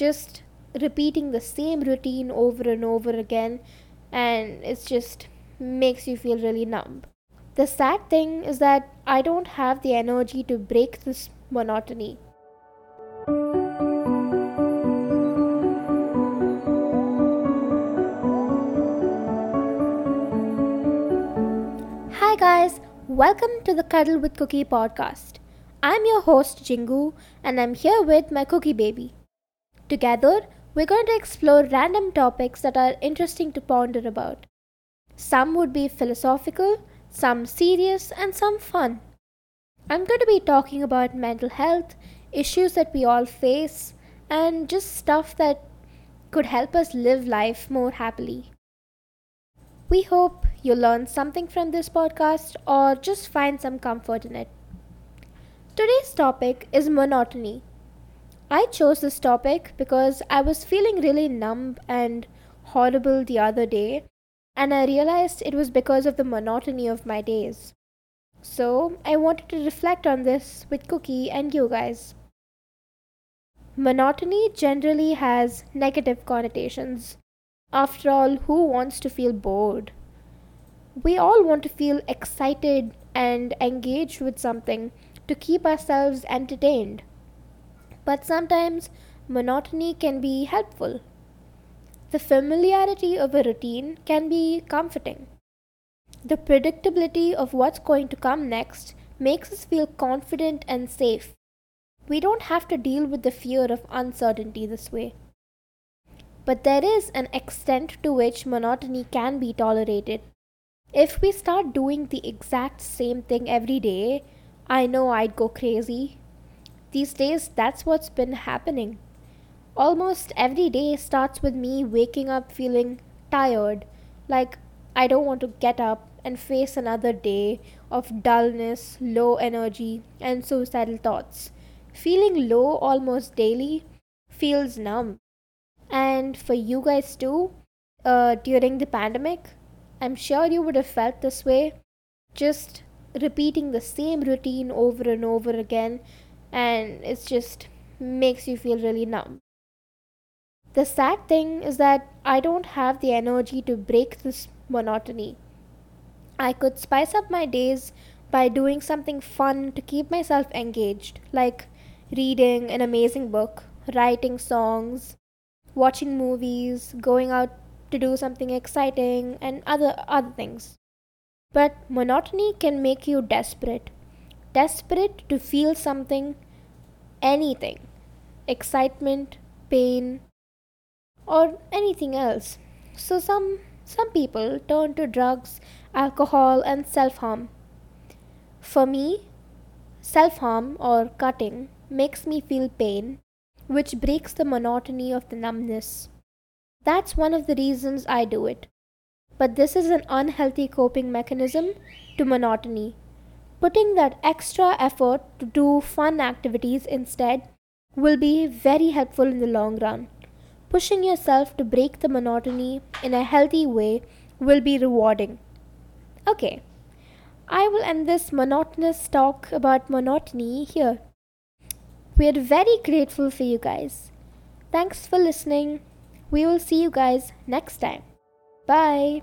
just repeating the same routine over and over again and it just makes you feel really numb. The sad thing is that I don't have the energy to break this monotony. Hi guys, welcome to the Cuddle with Cookie podcast. I'm your host Jingu and I'm here with my cookie baby. Together, we're going to explore random topics that are interesting to ponder about. Some would be philosophical, some serious, and some fun. I'm going to be talking about mental health, issues that we all face, and just stuff that could help us live life more happily. We hope you learn something from this podcast or just find some comfort in it. Today's topic is monotony. I chose this topic because I was feeling really numb and horrible the other day, and I realized it was because of the monotony of my days. So, I wanted to reflect on this with Cookie and you guys. Monotony generally has negative connotations. After all, who wants to feel bored? We all want to feel excited and engaged with something to keep ourselves entertained but sometimes monotony can be helpful. The familiarity of a routine can be comforting. The predictability of what's going to come next makes us feel confident and safe. We don't have to deal with the fear of uncertainty this way. But there is an extent to which monotony can be tolerated. If we start doing the exact same thing every day, I know I'd go crazy. These days, that's what's been happening. Almost every day starts with me waking up feeling tired, like I don't want to get up and face another day of dullness, low energy, and suicidal thoughts. Feeling low almost daily feels numb. And for you guys too, uh, during the pandemic, I'm sure you would have felt this way. Just repeating the same routine over and over again and it just makes you feel really numb. The sad thing is that I don't have the energy to break this monotony. I could spice up my days by doing something fun to keep myself engaged, like reading an amazing book, writing songs, watching movies, going out to do something exciting, and other other things. But monotony can make you desperate desperate to feel something, anything excitement, pain, or anything else. So, some, some people turn to drugs, alcohol, and self harm. For me, self harm or cutting makes me feel pain, which breaks the monotony of the numbness. That's one of the reasons I do it. But this is an unhealthy coping mechanism to monotony Putting that extra effort to do fun activities instead will be very helpful in the long run. Pushing yourself to break the monotony in a healthy way will be rewarding. Okay, I will end this monotonous talk about monotony here. We are very grateful for you guys. Thanks for listening. We will see you guys next time. Bye.